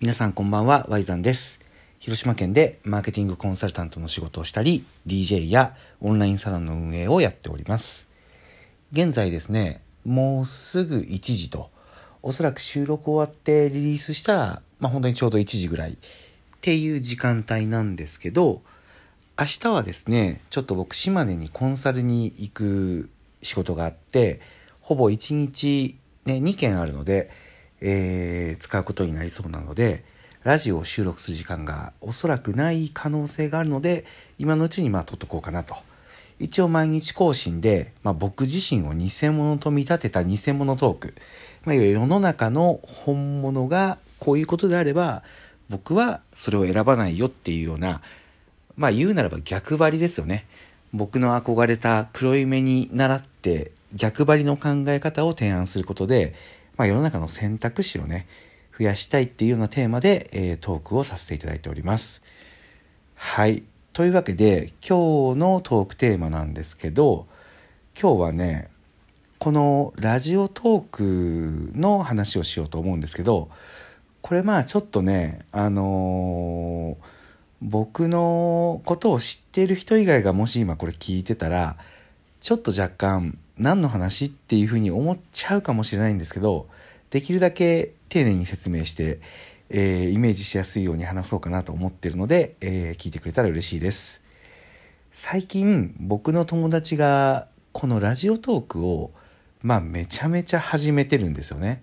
皆さんこんばんは、ワイザンです。広島県でマーケティングコンサルタントの仕事をしたり、DJ やオンラインサロンの運営をやっております。現在ですね、もうすぐ1時と、おそらく収録終わってリリースしたら、まあ本当にちょうど1時ぐらいっていう時間帯なんですけど、明日はですね、ちょっと僕島根にコンサルに行く仕事があって、ほぼ1日ね、2件あるので、えー使うことになりそうなので、ラジオを収録する時間がおそらくない可能性があるので、今のうちにまあ撮っとこうかなと。一応毎日更新で、まあ、僕自身を偽物と見立てた偽物トーク。まあ、世の中の本物がこういうことであれば、僕はそれを選ばないよっていうような、まあ言うならば逆張りですよね。僕の憧れた黒い目に倣って逆張りの考え方を提案することで、まあ世の中の選択肢をね、増やしたいっていうようなテーマで、えートークをさせていただいております。はい。というわけで、今日のトークテーマなんですけど、今日はね、このラジオトークの話をしようと思うんですけど、これまあちょっとね、あのー僕のことを知っている人以外がもし今これ聞いてたら、ちょっと若干何の話っていうふうに思っちゃうかもしれないんですけど、できるだけ丁寧に説明して、えーイメージしやすいように話そうかなと思ってるので、えー聞いてくれたら嬉しいです。最近僕の友達がこのラジオトークをまあめちゃめちゃ始めてるんですよね。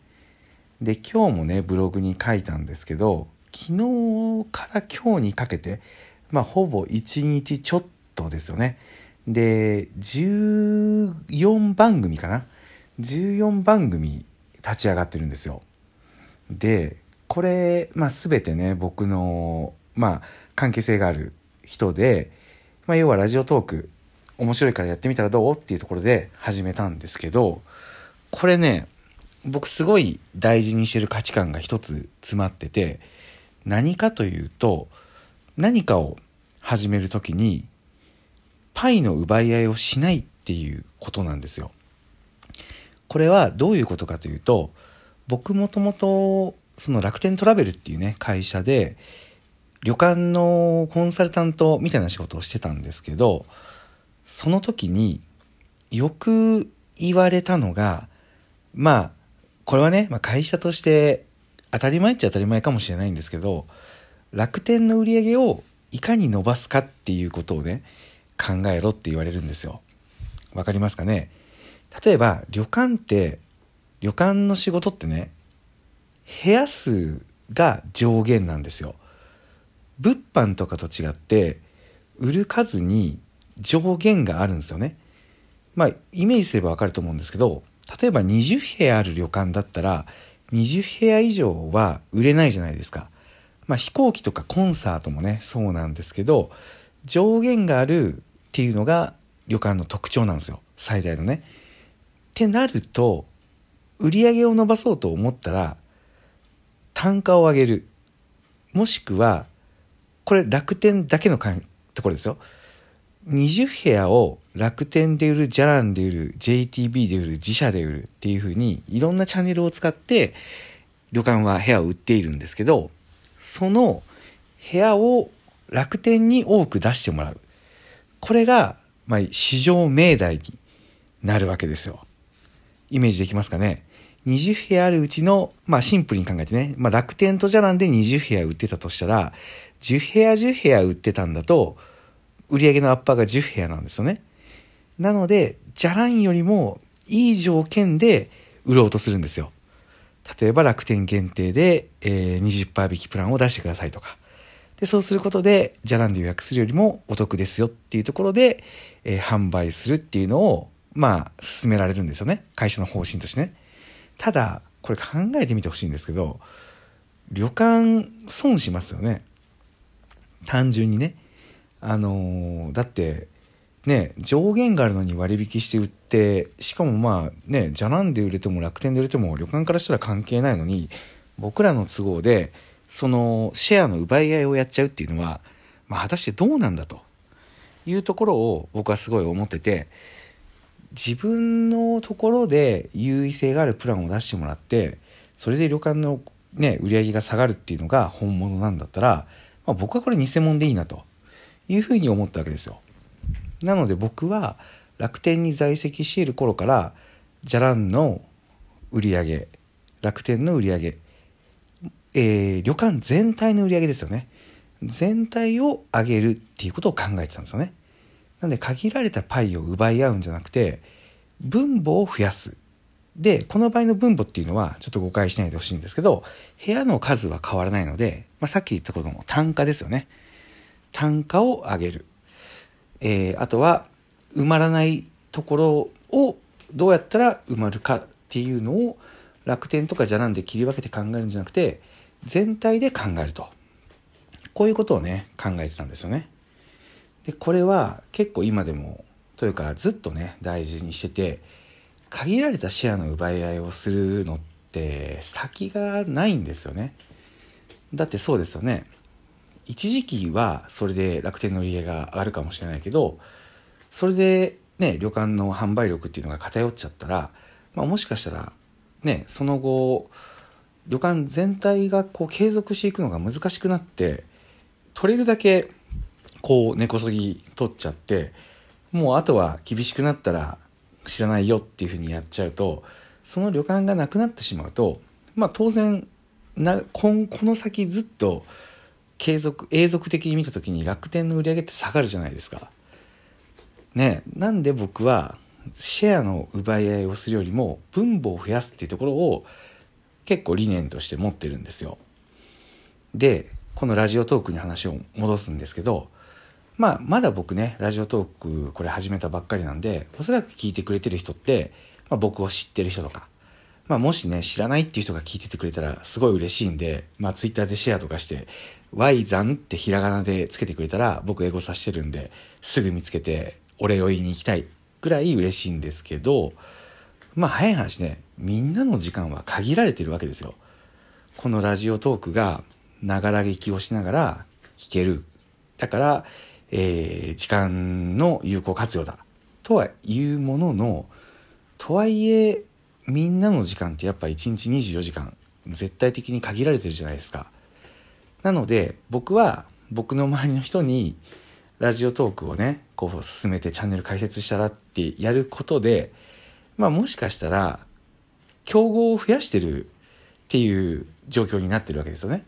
で今日もねブログに書いたんですけど昨日から今日にかけてまあほぼ1日ちょっとですよね。で14番組かな？14番組立ち上がってるんですよ。でこれ、まあ、全てね僕の、まあ、関係性がある人で、まあ、要はラジオトーク面白いからやってみたらどう？っていうところで始めたんですけどこれね僕すごい大事にしてる価値観が一つ詰まってて何かというと何かを始める時にパイの奪い合いをしないっていうことなんですよ。これはどういうことかというと僕もともとその楽天トラベルっていうね会社で旅館のコンサルタントみたいな仕事をしてたんですけどその時によく言われたのがまあこれはね、まあ、会社として当たり前っちゃ当たり前かもしれないんですけど楽天の売り上げをいかに伸ばすかっていうことをね考えろって言われるんですよ。わかりますかね？例えば旅館って旅館の仕事ってね部屋数が上限なんですよ。物販とかと違って売る数に上限があるんですよね。まあイメージすればわかると思うんですけど例えば20部屋ある旅館だったら20部屋以上は売れないじゃないですか。まあ飛行機とかコンサートもねそうなんですけど上限があるっていうのが旅館の特徴なんですよ最大のね。ってなると売り上げを伸ばそうと思ったら単価を上げるもしくはこれ楽天だけのところですよ20部屋を楽天で売る、ジャランで売る、JTB で売る、自社で売るっていう風にいろんなチャンネルを使って旅館は部屋を売っているんですけど、その部屋を楽天に多く出してもらう。これが、まあ、市場命題になるわけですよ。イメージできますかね ?20 部屋あるうちの、まあシンプルに考えてね、まあ楽天とジャランで20部屋売ってたとしたら、10部屋10部屋売ってたんだと、売上のアッパーが10部屋なんですよね。なので、じゃらんよりもいい条件で売ろうとするんですよ。例えば楽天限定で、えー、20%引きプランを出してくださいとか。で、そうすることで、じゃらんで予約するよりもお得ですよっていうところで、えー販売するっていうのを、まあ、進められるんですよね。会社の方針としてね。ただ、これ考えてみてほしいんですけど、旅館損しますよね。単純にね。あのーだって、ね、上限があるのに割引して売って、しかもまあね、じゃらんで売れても楽天で売れても旅館からしたら関係ないのに、僕らの都合で、そのシェアの奪い合いをやっちゃうっていうのは、まあ果たしてどうなんだというところを僕はすごい思ってて、自分のところで優位性があるプランを出してもらって、それで旅館のね、売り上げが下がるっていうのが本物なんだったら、まあ、僕はこれ偽物でいいなというふうに思ったわけですよ。なので僕は楽天に在籍している頃からじゃらんの売り上げ楽天の売り上げ、えー、旅館全体の売り上げですよね。全体を上げるっていうことを考えてたんですよね。なんで限られたパイを奪い合うんじゃなくて分母を増やす。でこの場合の分母っていうのはちょっと誤解しないでほしいんですけど部屋の数は変わらないので、まあ、さっき言ったことの単価ですよね。単価を上げる、えー、あとは埋まらないところをどうやったら埋まるかっていうのを楽天とかじゃなんで切り分けて考えるんじゃなくて全体で考えるとこういうことをね考えてたんですよね。でこれは結構今でもというかずっとね大事にしてて限られたシェアの奪い合いをするのって先がないんですよね。だってそうですよね。一時期はそれで楽天の売り上げが上がるかもしれないけどそれでね旅館の販売力っていうのが偏っちゃったら、まあ、もしかしたらねその後旅館全体がこう継続していくのが難しくなって取れるだけこう根こそぎ取っちゃってもうあとは厳しくなったら知らないよっていうふうにやっちゃうとその旅館がなくなってしまうとまあ当然なこの先ずっと継続永続的に見た時に楽天の売り上げって下がるじゃないですか。ねなんで僕はシェアの奪い合いをするよりも分母を増やすっていうところを結構理念として持ってるんですよ。でこのラジオトークに話を戻すんですけどまあまだ僕ねラジオトークこれ始めたばっかりなんでおそらく聞いてくれてる人って、まあ、僕を知ってる人とかまあ、もしね、知らないっていう人が聞いててくれたらすごい嬉しいんで、まあ、ツイッターでシェアとかして、Y ザンってひらがなでつけてくれたら、僕英語さしてるんで、すぐ見つけてお礼を言いに行きたいぐらい嬉しいんですけど、まあ、早い話ね、みんなの時間は限られてるわけですよ。このラジオトークが、ながら聞きをしながら聞ける。だから、えー、時間の有効活用だ。とは言うものの、とはいえ、みんなの時間ってやっぱ1日24時間絶対的に限られてるじゃないですか。なので僕は僕の周りの人にラジオトークをねこう進めてチャンネル開設したらってやることでまあもしかしたら競合を増やしてるっていう状況になってるわけですよね。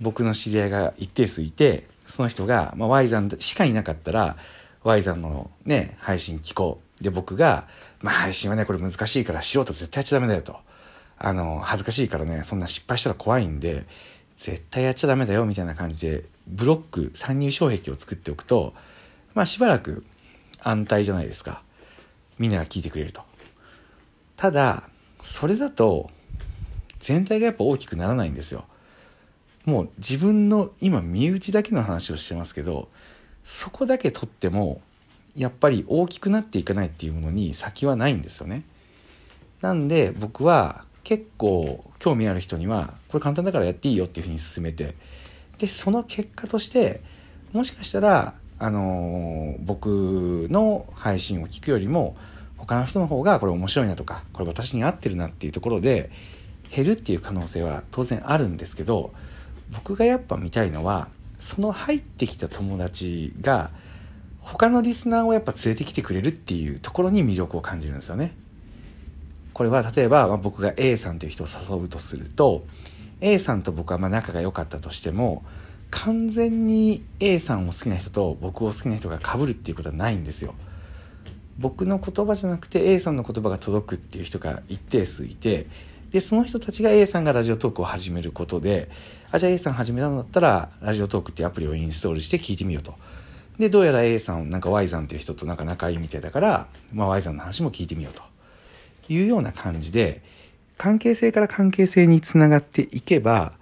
僕の知り合いが一定数いてその人が、まあ、Y さんしかいなかったら Y さんのね配信聞こうで僕がまあ配信はね、これ難しいから素人絶対やっちゃダメだよと。あの、恥ずかしいからね、そんな失敗したら怖いんで、絶対やっちゃダメだよみたいな感じで、ブロック、参入障壁を作っておくと、まあしばらく安泰じゃないですか。みんなが聞いてくれると。ただ、それだと、全体がやっぱ大きくならないんですよ。もう自分の今身内だけの話をしてますけど、そこだけ取ってもやっぱり大きくなっていかないっていうものに先はないんですよね。なんで僕は結構興味ある人にはこれ簡単だからやっていいよっていうふうに勧めてでその結果としてもしかしたらあの、僕の配信を聞くよりも他の人の方がこれ面白いなとかこれ私に合ってるなっていうところで減るっていう可能性は当然あるんですけど僕がやっぱ見たいのはその入ってきた友達が他のリスナーをやっぱ連れてきてくれるっていうところに魅力を感じるんですよね。これは例えば、僕が A さんという人を誘うとすると A さんと僕はま仲が良かったとしても完全に A さんを好きな人と僕を好きな人が被るっていうことはないんですよ。僕の言葉じゃなくて A さんの言葉が届くっていう人が一定数いてでその人たちが A さんがラジオトークを始めることであじゃあ A さん始めたんだったらラジオトークっていうアプリをインストールして聞いてみようと。で、どうやら A さん、なんか Y さんっていう人となんか仲いいみたいだから、まあ、Y さんの話も聞いてみようというような感じで、関係性から関係性につながっていけば、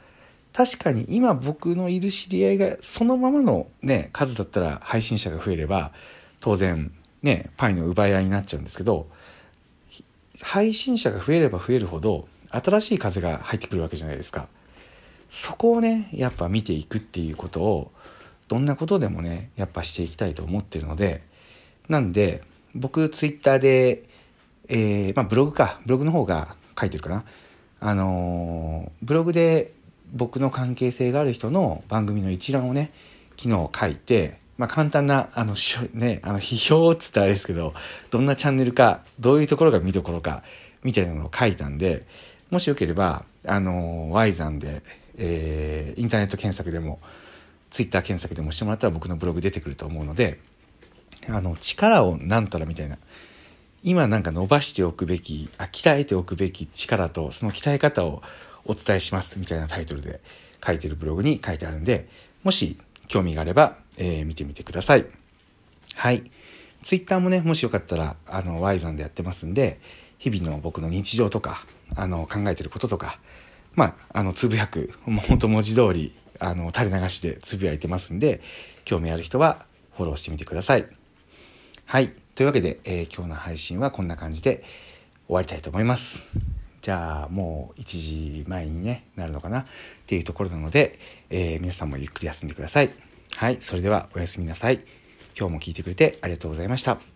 確かに今僕のいる知り合いがそのままのね、数だったら配信者が増えれば、当然ね、パイの奪い合いになっちゃうんですけど、配信者が増えれば増えるほど、新しい風が入ってくるわけじゃないですか。そこをね、やっぱ見ていくっていうことを、どんなことでもねやっぱしていきたいと思ってるのでなんで僕ツイッターで、えー、まあ、ブログかブログの方が書いてるかなあのブログで僕の関係性がある人の番組の一覧をね、昨日書いて、まあ、簡単な、あの、ね、あの、批評っつったらあれですけど、どんなチャンネルか、どういうところが見どころか、みたいなのを書いたんで、もしよければ、あの、Y 山で、えー、インターネット検索でも、ツイッター検索でもしてもらったら僕のブログ出てくると思うので、あの、力をなんたらみたいな、今なんか伸ばしておくべき、あ、鍛えておくべき力と、その鍛え方をお伝えしますみたいなタイトルで書いてるブログに書いてあるんで、もし興味があれば、えー、見てみてください。はい。ツイッターもね、もしよかったら、あの、Y さんでやってますんで、日々の僕の日常とか、あの、考えてることとか、まあ、あの、つぶやく、もうほんと文字通り、あの、垂れ流しでつぶやいてますんで、興味ある人はフォローしてみてください。はい。というわけで、えー、今日の配信はこんな感じで終わりたいと思います。じゃあもう1時前に、ね、なるのかな？っていうところなので、えー、皆さんもゆっくり休んでください。はい、それではおやすみなさい。今日も聞いてくれてありがとうございました。